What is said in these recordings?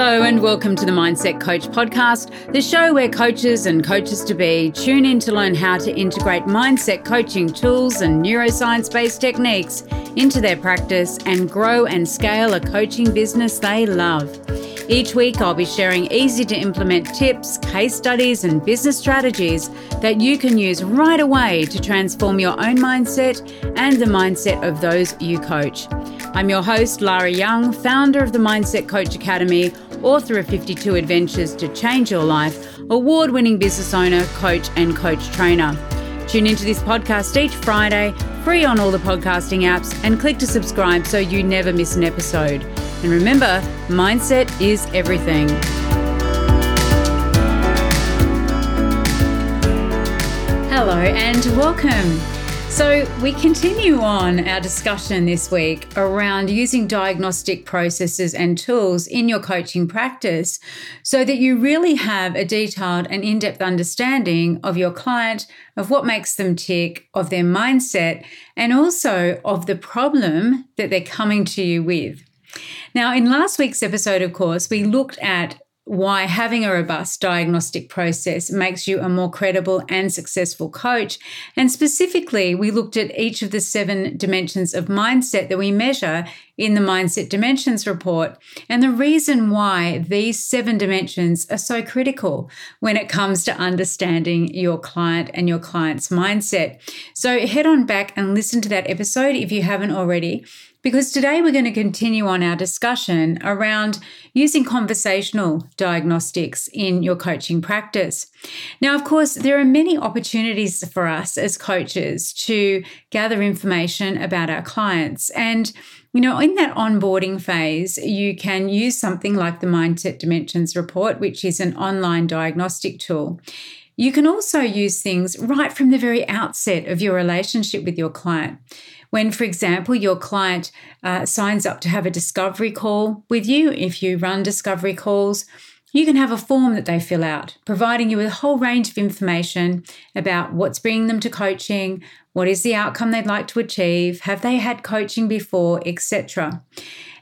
Hello, and welcome to the Mindset Coach podcast, the show where coaches and coaches to be tune in to learn how to integrate mindset coaching tools and neuroscience based techniques into their practice and grow and scale a coaching business they love. Each week, I'll be sharing easy to implement tips, case studies, and business strategies that you can use right away to transform your own mindset and the mindset of those you coach. I'm your host, Lara Young, founder of the Mindset Coach Academy, author of 52 Adventures to Change Your Life, award winning business owner, coach, and coach trainer. Tune into this podcast each Friday, free on all the podcasting apps, and click to subscribe so you never miss an episode. And remember, mindset is everything. Hello and welcome. So, we continue on our discussion this week around using diagnostic processes and tools in your coaching practice so that you really have a detailed and in depth understanding of your client, of what makes them tick, of their mindset, and also of the problem that they're coming to you with. Now, in last week's episode, of course, we looked at why having a robust diagnostic process makes you a more credible and successful coach. And specifically, we looked at each of the seven dimensions of mindset that we measure in the Mindset Dimensions report and the reason why these seven dimensions are so critical when it comes to understanding your client and your client's mindset. So head on back and listen to that episode if you haven't already because today we're going to continue on our discussion around using conversational diagnostics in your coaching practice. Now, of course, there are many opportunities for us as coaches to gather information about our clients. And, you know, in that onboarding phase, you can use something like the Mindset Dimensions report, which is an online diagnostic tool. You can also use things right from the very outset of your relationship with your client. When, for example, your client uh, signs up to have a discovery call with you, if you run discovery calls, you can have a form that they fill out, providing you with a whole range of information about what's bringing them to coaching, what is the outcome they'd like to achieve, have they had coaching before, etc.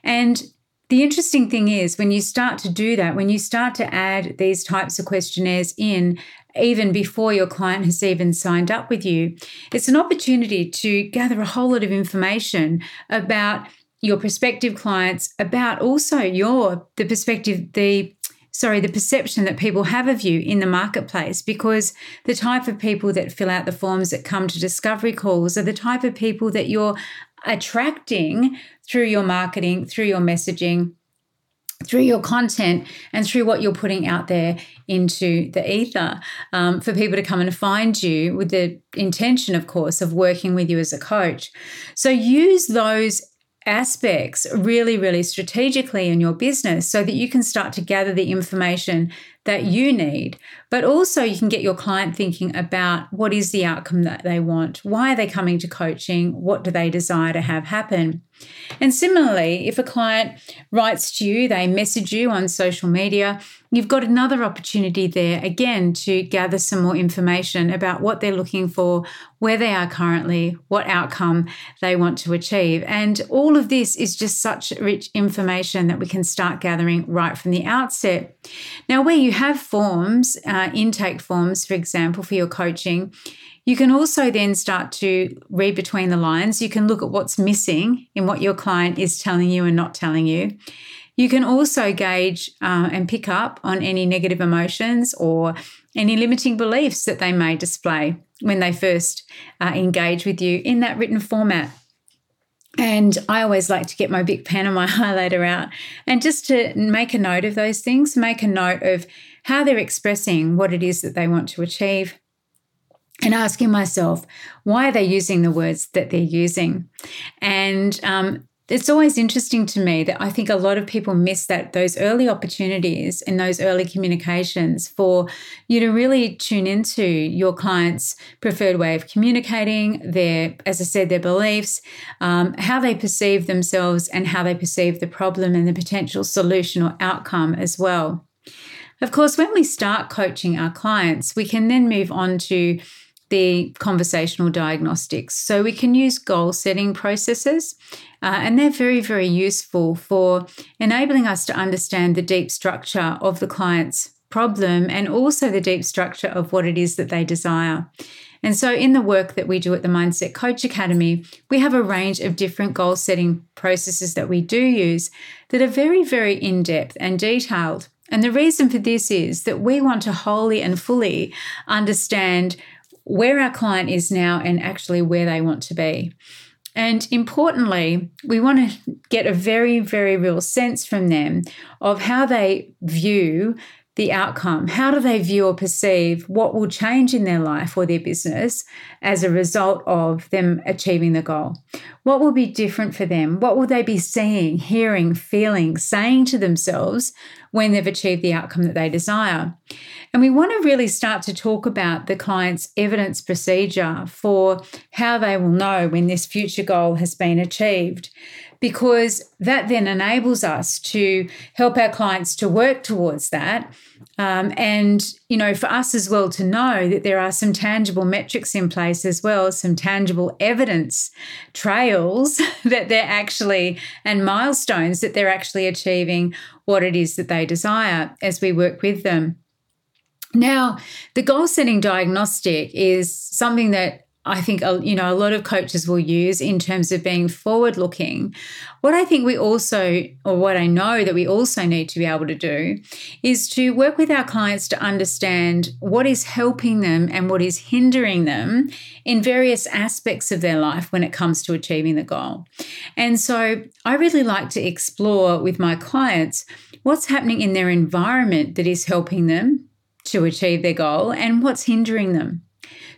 And the interesting thing is when you start to do that, when you start to add these types of questionnaires in even before your client has even signed up with you. It's an opportunity to gather a whole lot of information about your prospective clients, about also your the perspective, the sorry, the perception that people have of you in the marketplace because the type of people that fill out the forms that come to discovery calls are the type of people that you're attracting through your marketing, through your messaging, through your content and through what you're putting out there into the ether um, for people to come and find you with the intention, of course, of working with you as a coach. So use those aspects really, really strategically in your business so that you can start to gather the information that you need, but also you can get your client thinking about what is the outcome that they want? Why are they coming to coaching? What do they desire to have happen? And similarly, if a client writes to you, they message you on social media, you've got another opportunity there again to gather some more information about what they're looking for, where they are currently, what outcome they want to achieve. And all of this is just such rich information that we can start gathering right from the outset. Now, where you have forms, uh, intake forms, for example, for your coaching, you can also then start to read between the lines. You can look at what's missing in what your client is telling you and not telling you. You can also gauge uh, and pick up on any negative emotions or any limiting beliefs that they may display when they first uh, engage with you in that written format. And I always like to get my big pen and my highlighter out and just to make a note of those things, make a note of how they're expressing what it is that they want to achieve, and asking myself, why are they using the words that they're using? And um, it's always interesting to me that I think a lot of people miss that those early opportunities and those early communications for you to really tune into your client's preferred way of communicating, their, as I said, their beliefs, um, how they perceive themselves, and how they perceive the problem and the potential solution or outcome as well. Of course, when we start coaching our clients, we can then move on to the conversational diagnostics. So we can use goal setting processes, uh, and they're very, very useful for enabling us to understand the deep structure of the client's problem and also the deep structure of what it is that they desire. And so, in the work that we do at the Mindset Coach Academy, we have a range of different goal setting processes that we do use that are very, very in depth and detailed. And the reason for this is that we want to wholly and fully understand where our client is now and actually where they want to be. And importantly, we want to get a very, very real sense from them of how they view the outcome. How do they view or perceive what will change in their life or their business as a result of them achieving the goal? What will be different for them? What will they be seeing, hearing, feeling, saying to themselves when they've achieved the outcome that they desire? And we want to really start to talk about the client's evidence procedure for how they will know when this future goal has been achieved because that then enables us to help our clients to work towards that. Um, and, you know, for us as well to know that there are some tangible metrics in place as well, some tangible evidence trails that they're actually, and milestones that they're actually achieving what it is that they desire as we work with them. Now, the goal setting diagnostic is something that I think you know a lot of coaches will use in terms of being forward looking. What I think we also or what I know that we also need to be able to do is to work with our clients to understand what is helping them and what is hindering them in various aspects of their life when it comes to achieving the goal. And so I really like to explore with my clients what's happening in their environment that is helping them to achieve their goal and what's hindering them.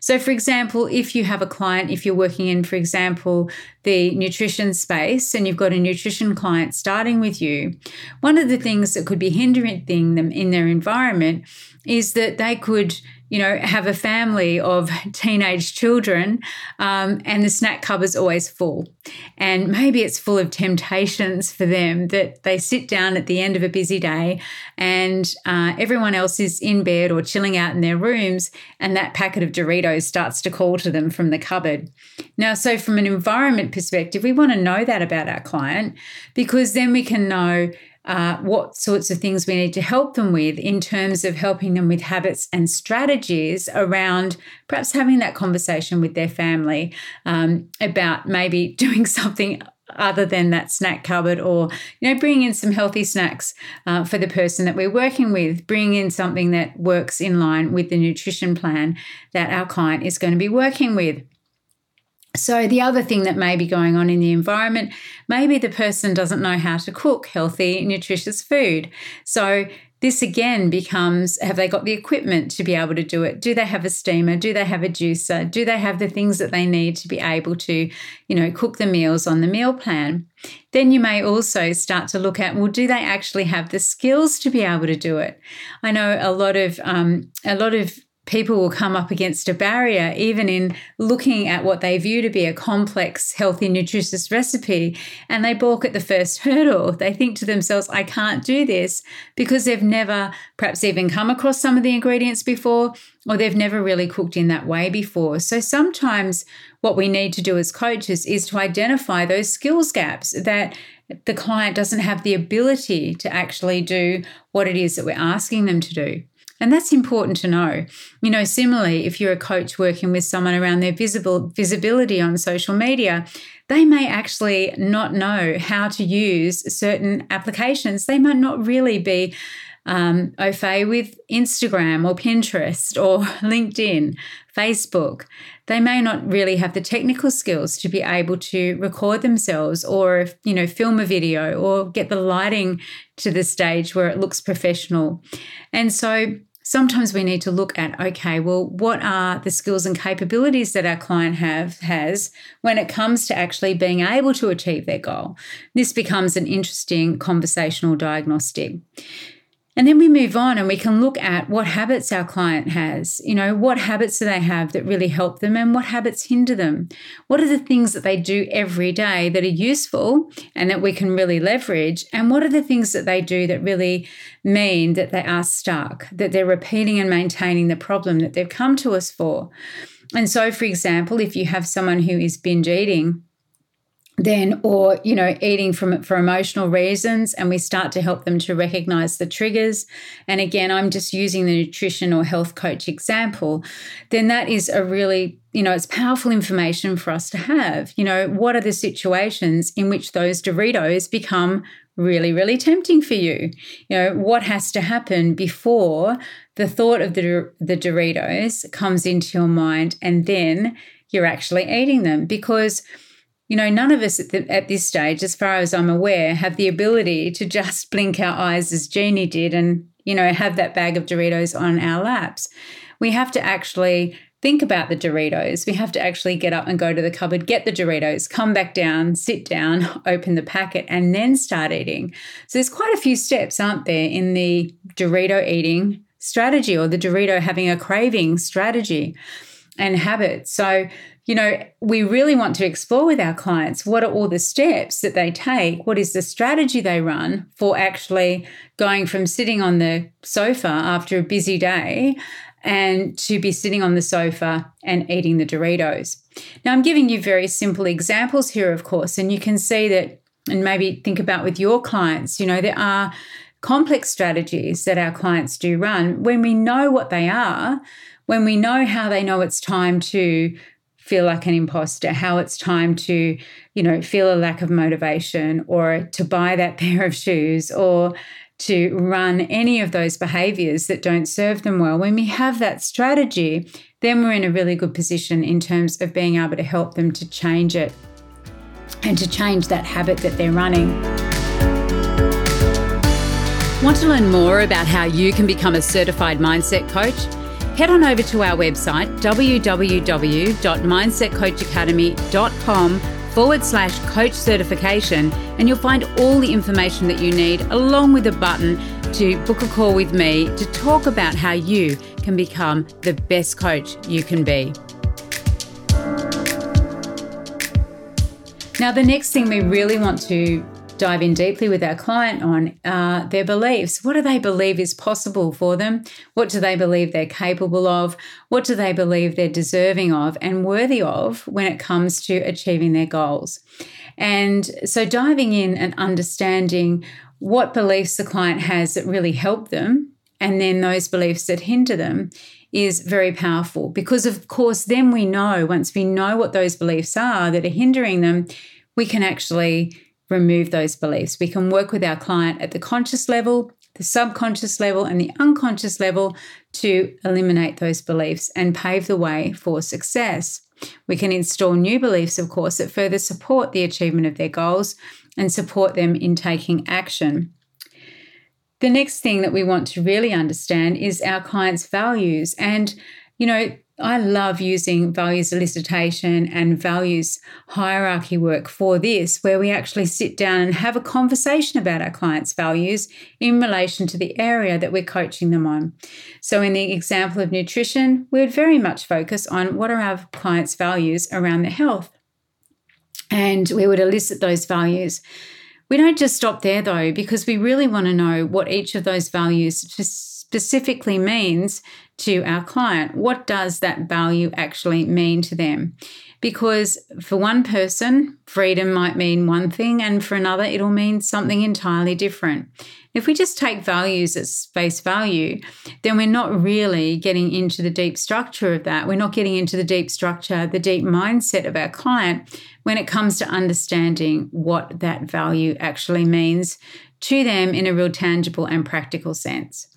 So, for example, if you have a client, if you're working in, for example, the nutrition space and you've got a nutrition client starting with you, one of the things that could be hindering them in their environment is that they could you know, have a family of teenage children um, and the snack cupboard's always full. And maybe it's full of temptations for them that they sit down at the end of a busy day and uh, everyone else is in bed or chilling out in their rooms, and that packet of Doritos starts to call to them from the cupboard. Now, so from an environment perspective, we want to know that about our client because then we can know uh, what sorts of things we need to help them with in terms of helping them with habits and strategies around perhaps having that conversation with their family um, about maybe doing something other than that snack cupboard or you know bringing in some healthy snacks uh, for the person that we're working with bringing in something that works in line with the nutrition plan that our client is going to be working with so, the other thing that may be going on in the environment, maybe the person doesn't know how to cook healthy, nutritious food. So, this again becomes have they got the equipment to be able to do it? Do they have a steamer? Do they have a juicer? Do they have the things that they need to be able to, you know, cook the meals on the meal plan? Then you may also start to look at well, do they actually have the skills to be able to do it? I know a lot of um, a lot of people will come up against a barrier, even in looking at what they view to be a complex, healthy, nutritious recipe, and they balk at the first hurdle. They think to themselves, I can't do this because they've never perhaps even come across some of the ingredients before, or they've never really cooked in that way before. So sometimes what we need to do as coaches is to identify those skills gaps that the client doesn't have the ability to actually do what it is that we're asking them to do. And that's important to know. You know, similarly, if you're a coach working with someone around their visible visibility on social media, they may actually not know how to use certain applications. They might not really be um, au fait with Instagram or Pinterest or LinkedIn, Facebook. They may not really have the technical skills to be able to record themselves or, you know, film a video or get the lighting to the stage where it looks professional. And so sometimes we need to look at okay well what are the skills and capabilities that our client have has when it comes to actually being able to achieve their goal? This becomes an interesting conversational diagnostic and then we move on and we can look at what habits our client has. You know, what habits do they have that really help them and what habits hinder them? What are the things that they do every day that are useful and that we can really leverage? And what are the things that they do that really mean that they are stuck, that they're repeating and maintaining the problem that they've come to us for? And so, for example, if you have someone who is binge eating, then or you know eating from for emotional reasons and we start to help them to recognize the triggers. And again i'm just using the nutrition or health coach example then that is a really you know it's powerful information for us to have. You know what are the situations in which those doritos become really really tempting for you? You know what has to happen before the thought of the the doritos comes into your mind and then you're actually eating them? Because you know, none of us at, the, at, this stage, as far as I'm aware, have the ability to just blink our eyes as Jeannie did and, you know, have that bag of Doritos on our laps. We have to actually think about the Doritos. We have to actually get up and go to the cupboard, get the Doritos, come back down, sit down, open the packet, and then start eating. So there's quite a few steps, aren't there, in the Dorito eating strategy or the Dorito having a craving strategy and habit. So you know, we really want to explore with our clients what are all the steps that they take? What is the strategy they run for actually going from sitting on the sofa after a busy day and to be sitting on the sofa and eating the Doritos? Now, I'm giving you very simple examples here, of course, and you can see that, and maybe think about with your clients, you know, there are complex strategies that our clients do run. When we know what they are, when we know how they know it's time to feel like an imposter, how it's time to, you know, feel a lack of motivation or to buy that pair of shoes or to run any of those behaviors that don't serve them well. When we have that strategy, then we're in a really good position in terms of being able to help them to change it and to change that habit that they're running. Want to learn more about how you can become a certified mindset coach? Head on over to our website, www.mindsetcoachacademy.com forward slash coach certification, and you'll find all the information that you need, along with a button to book a call with me to talk about how you can become the best coach you can be. Now, the next thing we really want to dive in deeply with our client on uh, their beliefs. What do they believe is possible for them? What do they believe they're capable of? What do they believe they're deserving of and worthy of when it comes to achieving their goals? And so diving in and understanding what beliefs the client has that really help them and then those beliefs that hinder them is very powerful because of course then we know once we know what those beliefs are that are hindering them we can actually remove those beliefs. We can work with our client at the conscious level, the subconscious level, and the unconscious level to eliminate those beliefs and pave the way for success. We can install new beliefs, of course, that further support the achievement of their goals and support them in taking action. The next thing that we want to really understand is our clients' values. And, you know, I love using values elicitation and values hierarchy work for this, where we actually sit down and have a conversation about our clients' values in relation to the area that we're coaching them on. So, in the example of nutrition, we would very much focus on what are our clients' values around their health. And we would elicit those values. We don't just stop there though, because we really want to know what each of those values specifically means to our client. What does that value actually mean to them? Because for one person, freedom might mean one thing, and for another, it'll mean something entirely different. If we just take values at face value, then we're not really getting into the deep structure of that. We're not getting into the deep structure, the deep mindset of our client when it comes to understanding what that value actually means to them in a real tangible and practical sense.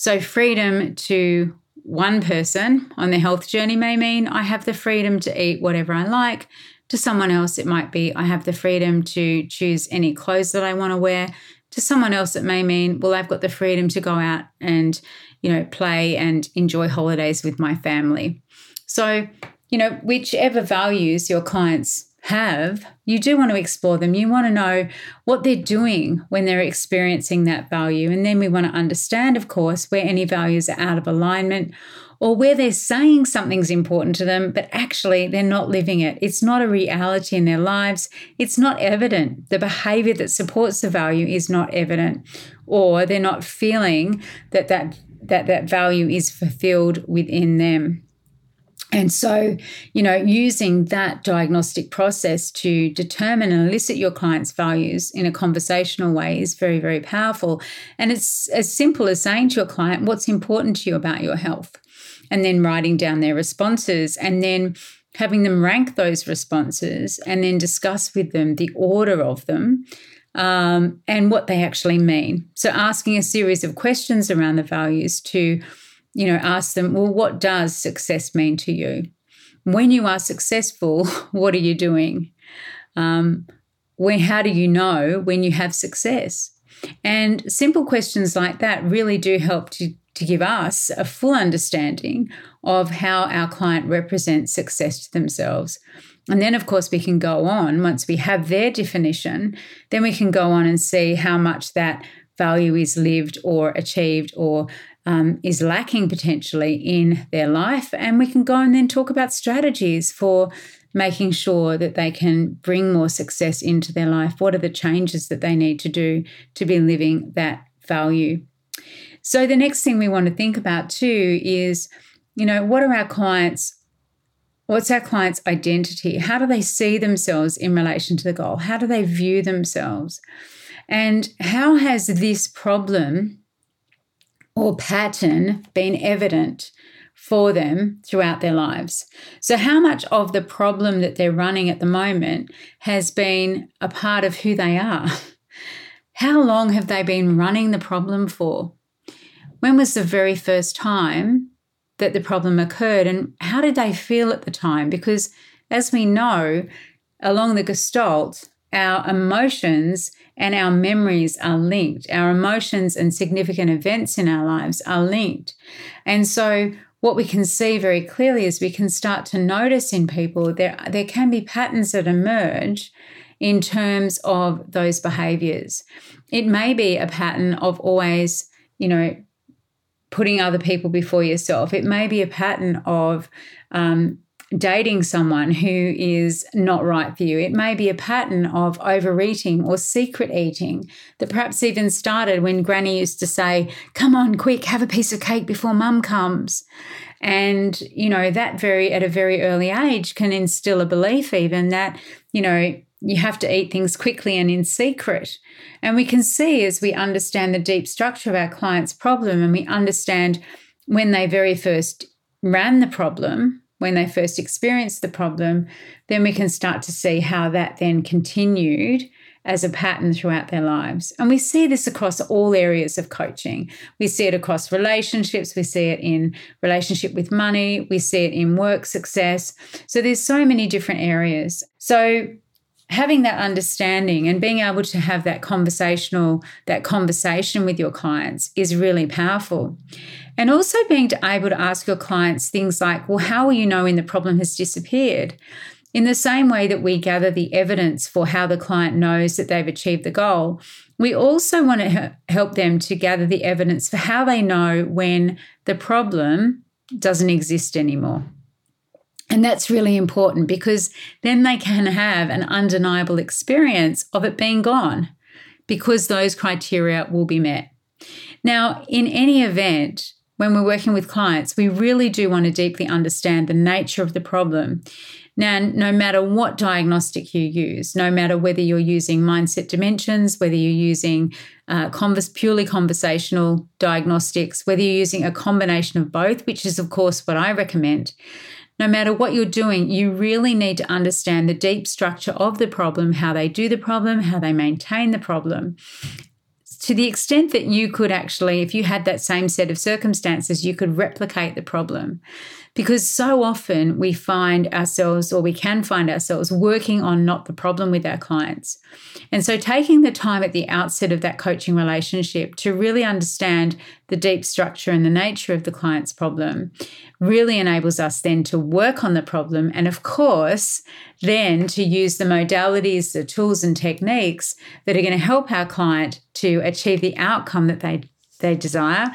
So, freedom to one person on their health journey may mean I have the freedom to eat whatever I like. To someone else, it might be I have the freedom to choose any clothes that I want to wear. To someone else, it may mean, well, I've got the freedom to go out and, you know, play and enjoy holidays with my family. So, you know, whichever values your clients have, you do want to explore them. You want to know what they're doing when they're experiencing that value. And then we want to understand, of course, where any values are out of alignment or where they're saying something's important to them, but actually they're not living it. It's not a reality in their lives. It's not evident. The behavior that supports the value is not evident, or they're not feeling that that, that, that value is fulfilled within them. And so, you know, using that diagnostic process to determine and elicit your client's values in a conversational way is very, very powerful. And it's as simple as saying to your client, what's important to you about your health? And then writing down their responses and then having them rank those responses and then discuss with them the order of them um, and what they actually mean. So, asking a series of questions around the values to you know, ask them, well, what does success mean to you? When you are successful, what are you doing? Um, when, how do you know when you have success? And simple questions like that really do help to, to give us a full understanding of how our client represents success to themselves. And then, of course, we can go on once we have their definition, then we can go on and see how much that value is lived or achieved or um, is lacking potentially in their life. And we can go and then talk about strategies for making sure that they can bring more success into their life. What are the changes that they need to do to be living that value? So, the next thing we want to think about too is, you know, what are our clients? What's our client's identity? How do they see themselves in relation to the goal? How do they view themselves? And how has this problem or pattern been evident for them throughout their lives. So, how much of the problem that they're running at the moment has been a part of who they are? How long have they been running the problem for? When was the very first time that the problem occurred, and how did they feel at the time? Because, as we know, along the Gestalt, our emotions and our memories are linked. Our emotions and significant events in our lives are linked. And so, what we can see very clearly is we can start to notice in people there, there can be patterns that emerge in terms of those behaviors. It may be a pattern of always, you know, putting other people before yourself. It may be a pattern of um, dating someone who is not right for you. It may be a pattern of overeating or secret eating that perhaps even started when granny used to say, Come on, quick, have a piece of cake before mum comes. And, you know, that very, at a very early age can instill a belief even that, you know, you have to eat things quickly and in secret. And we can see as we understand the deep structure of our client's problem and we understand when they very first ran the problem, when they first experienced the problem, then we can start to see how that then continued as a pattern throughout their lives. And we see this across all areas of coaching. We see it across relationships, we see it in relationship with money, we see it in work success. So there's so many different areas. So having that understanding and being able to have that conversational that conversation with your clients is really powerful. And also being able to ask your clients things like well how will you know when the problem has disappeared? In the same way that we gather the evidence for how the client knows that they've achieved the goal we also want to help them to gather the evidence for how they know when the problem doesn't exist anymore and that's really important because then they can have an undeniable experience of it being gone because those criteria will be met. Now, in any event, when we're working with clients, we really do want to deeply understand the nature of the problem. Now, no matter what diagnostic you use, no matter whether you're using mindset dimensions, whether you're using uh, converse, purely conversational diagnostics, whether you're using a combination of both, which is, of course, what I recommend, no matter what you're doing, you really need to understand the deep structure of the problem, how they do the problem, how they maintain the problem. To the extent that you could actually, if you had that same set of circumstances, you could replicate the problem. Because so often we find ourselves, or we can find ourselves, working on not the problem with our clients. And so taking the time at the outset of that coaching relationship to really understand the deep structure and the nature of the client's problem really enables us then to work on the problem. And of course, then to use the modalities, the tools, and techniques that are going to help our client to achieve the outcome that they, they desire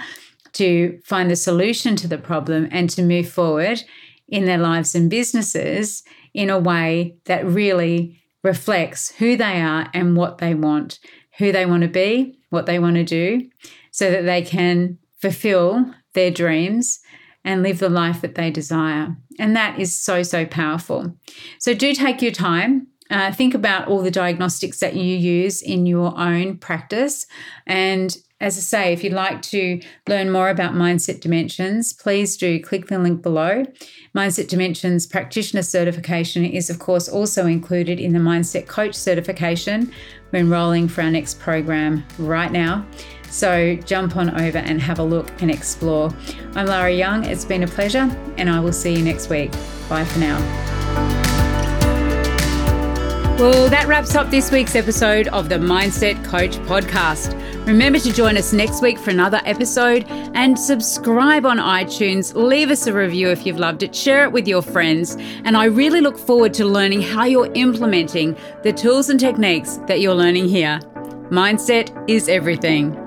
to find the solution to the problem and to move forward in their lives and businesses in a way that really reflects who they are and what they want, who they want to be, what they want to do, so that they can fulfill their dreams and live the life that they desire. And that is so, so powerful. So do take your time. Uh, think about all the diagnostics that you use in your own practice and as I say, if you'd like to learn more about Mindset Dimensions, please do click the link below. Mindset Dimensions practitioner certification is, of course, also included in the Mindset Coach certification. We're enrolling for our next program right now. So jump on over and have a look and explore. I'm Lara Young. It's been a pleasure, and I will see you next week. Bye for now. Well, that wraps up this week's episode of the Mindset Coach podcast. Remember to join us next week for another episode and subscribe on iTunes. Leave us a review if you've loved it, share it with your friends. And I really look forward to learning how you're implementing the tools and techniques that you're learning here. Mindset is everything.